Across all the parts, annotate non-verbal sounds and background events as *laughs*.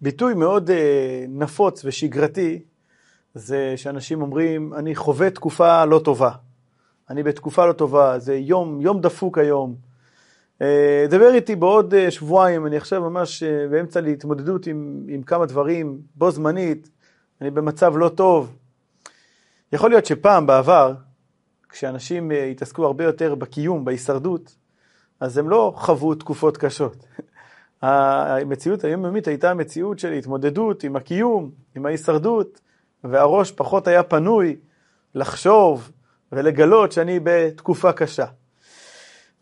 ביטוי מאוד אה, נפוץ ושגרתי זה שאנשים אומרים, אני חווה תקופה לא טובה. אני בתקופה לא טובה, זה יום, יום דפוק היום. אה, דבר איתי בעוד אה, שבועיים, אני עכשיו ממש אה, באמצע להתמודדות עם, עם כמה דברים, בו זמנית, אני במצב לא טוב. יכול להיות שפעם בעבר, כשאנשים התעסקו הרבה יותר בקיום, בהישרדות, אז הם לא חוו תקופות קשות. המציאות היומיומית הייתה מציאות של התמודדות עם הקיום, עם ההישרדות, והראש פחות היה פנוי לחשוב ולגלות שאני בתקופה קשה.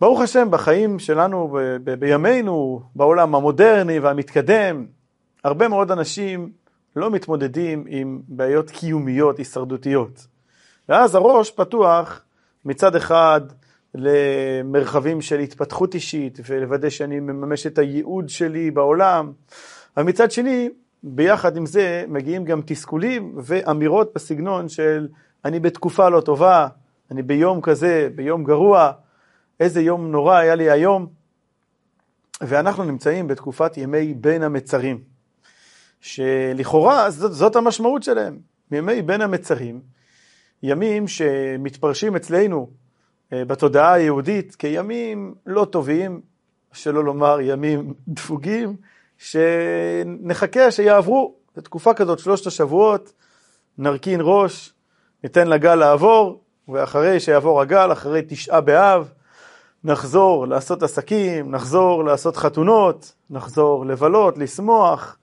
ברוך השם, בחיים שלנו, ב- ב- בימינו, בעולם המודרני והמתקדם, הרבה מאוד אנשים לא מתמודדים עם בעיות קיומיות, הישרדותיות. ואז הראש פתוח מצד אחד למרחבים של התפתחות אישית ולוודא שאני מממש את הייעוד שלי בעולם, ומצד שני, ביחד עם זה מגיעים גם תסכולים ואמירות בסגנון של אני בתקופה לא טובה, אני ביום כזה, ביום גרוע, איזה יום נורא היה לי היום. ואנחנו נמצאים בתקופת ימי בין המצרים, שלכאורה זאת, זאת המשמעות שלהם, ימי בין המצרים, ימים שמתפרשים אצלנו בתודעה היהודית כימים לא טובים, שלא לומר ימים *laughs* דפוגים, שנחכה שיעברו. בתקופה כזאת, שלושת השבועות, נרכין ראש, ניתן לגל לעבור, ואחרי שיעבור הגל, אחרי תשעה באב, נחזור לעשות עסקים, נחזור לעשות חתונות, נחזור לבלות, לשמוח,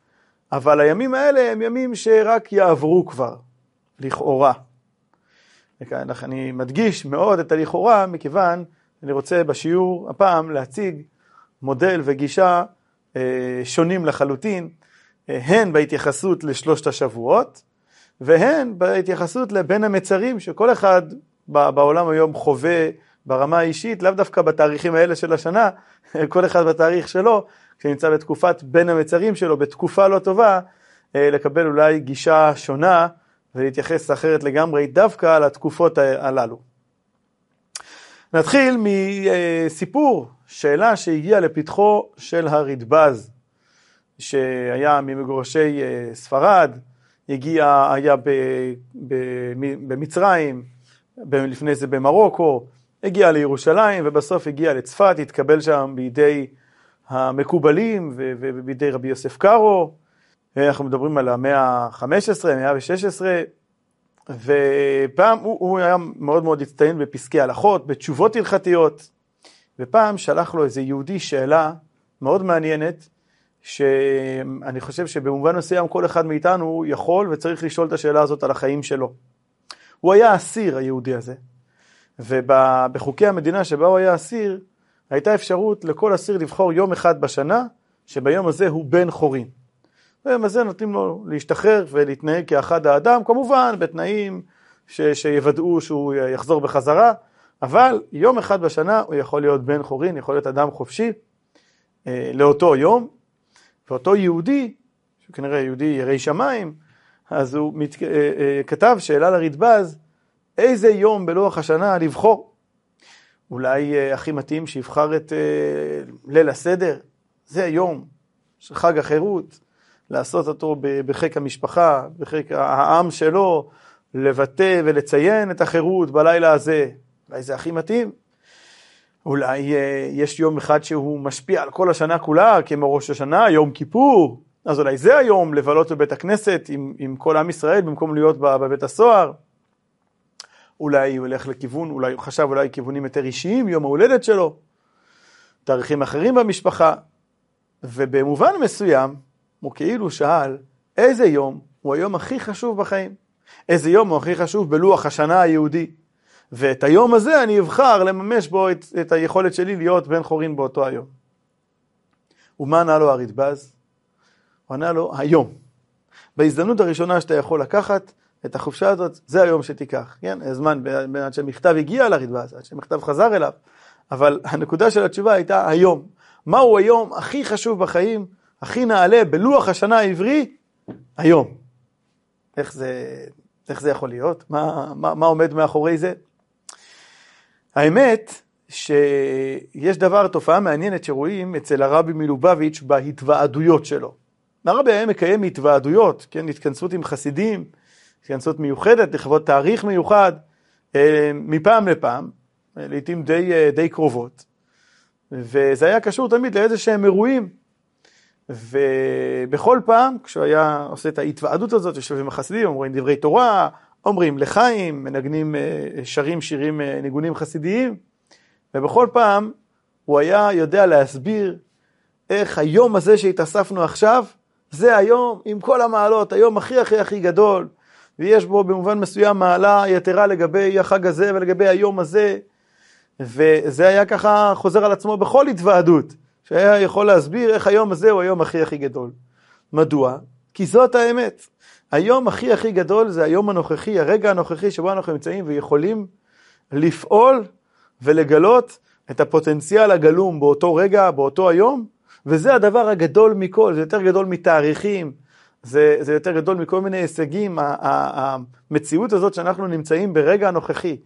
אבל הימים האלה הם ימים שרק יעברו כבר, לכאורה. אני מדגיש מאוד את הלכאורה, מכיוון אני רוצה בשיעור הפעם להציג מודל וגישה אה, שונים לחלוטין, אה, הן בהתייחסות לשלושת השבועות, והן בהתייחסות לבין המצרים שכל אחד בעולם היום חווה ברמה האישית, לאו דווקא בתאריכים האלה של השנה, *laughs* כל אחד בתאריך שלו, כשנמצא בתקופת בין המצרים שלו, בתקופה לא טובה, אה, לקבל אולי גישה שונה ולהתייחס אחרת לגמרי דווקא לתקופות הללו. נתחיל מסיפור, שאלה שהגיעה לפתחו של הרדב"ז, שהיה ממגורשי אה, ספרד, הגיע, היה במצרים, לפני זה במרוקו, הגיע לירושלים ובסוף הגיע לצפת, התקבל שם בידי המקובלים ובידי רבי יוסף קארו, אנחנו מדברים על המאה ה-15, המאה ה-16, ופעם הוא, הוא היה מאוד מאוד הצטיין בפסקי הלכות, בתשובות הלכתיות, ופעם שלח לו איזה יהודי שאלה מאוד מעניינת, שאני חושב שבמובן מסוים כל אחד מאיתנו יכול וצריך לשאול את השאלה הזאת על החיים שלו. הוא היה אסיר, היהודי הזה, ובחוקי המדינה שבה הוא היה אסיר, הייתה אפשרות לכל אסיר לבחור יום אחד בשנה, שביום הזה הוא בן חורין. הזה נותנים לו להשתחרר ולהתנהג כאחד האדם, כמובן בתנאים ש, שיוודאו שהוא יחזור בחזרה, אבל יום אחד בשנה הוא יכול להיות בן חורין, יכול להיות אדם חופשי אה, לאותו יום, ואותו יהודי, שהוא כנראה יהודי ירא שמיים, אז הוא מת, אה, אה, כתב שאלה לרדב"ז, איזה יום בלוח השנה לבחור? אולי אה, הכי מתאים שיבחר את אה, ליל הסדר, זה היום של חג החירות, לעשות אותו בחיק המשפחה, בחיק העם שלו, לבטא ולציין את החירות בלילה הזה. אולי זה הכי מתאים. אולי אה, יש יום אחד שהוא משפיע על כל השנה כולה, כמו ראש השנה, יום כיפור, אז אולי זה היום לבלות בבית הכנסת עם, עם כל עם ישראל במקום להיות בבית הסוהר. אולי הוא ילך לכיוון, אולי הוא חשב אולי כיוונים יותר אישיים, יום ההולדת שלו, תאריכים אחרים במשפחה, ובמובן מסוים הוא כאילו שאל איזה יום הוא היום הכי חשוב בחיים, איזה יום הוא הכי חשוב בלוח השנה היהודי. ואת היום הזה אני אבחר לממש בו את, את היכולת שלי להיות בן חורין באותו היום. ומה ענה לו הרדב"ז? הוא ענה לו, היום. בהזדמנות הראשונה שאתה יכול לקחת את החופשה הזאת, זה היום שתיקח. כן, הזמן עד שהמכתב הגיע לרדב"ז, עד שהמכתב חזר אליו. אבל הנקודה של התשובה הייתה היום. מהו היום הכי חשוב בחיים, הכי נעלה בלוח השנה העברי? היום. איך זה, איך זה יכול להיות? מה, מה, מה עומד מאחורי זה? האמת שיש דבר, תופעה מעניינת שרואים אצל הרבי מלובביץ' בהתוועדויות שלו. הרבי היה מקיים התוועדויות, כן, התכנסות עם חסידים, התכנסות מיוחדת לכבוד תאריך מיוחד, מפעם לפעם, לעיתים די, די קרובות, וזה היה קשור תמיד לאיזה שהם אירועים, ובכל פעם כשהוא היה עושה את ההתוועדות הזאת, יושב עם החסידים, אומרים דברי תורה, אומרים לחיים, מנגנים, שרים שירים, ניגונים חסידיים, ובכל פעם הוא היה יודע להסביר איך היום הזה שהתאספנו עכשיו, זה היום עם כל המעלות, היום הכי הכי הכי גדול, ויש בו במובן מסוים מעלה יתרה לגבי החג הזה ולגבי היום הזה, וזה היה ככה חוזר על עצמו בכל התוועדות, שהיה יכול להסביר איך היום הזה הוא היום הכי הכי גדול. מדוע? כי זאת האמת. היום הכי הכי גדול זה היום הנוכחי, הרגע הנוכחי שבו אנחנו נמצאים ויכולים לפעול ולגלות את הפוטנציאל הגלום באותו רגע, באותו היום, וזה הדבר הגדול מכל, זה יותר גדול מתאריכים, זה, זה יותר גדול מכל מיני הישגים, המציאות הזאת שאנחנו נמצאים ברגע הנוכחי.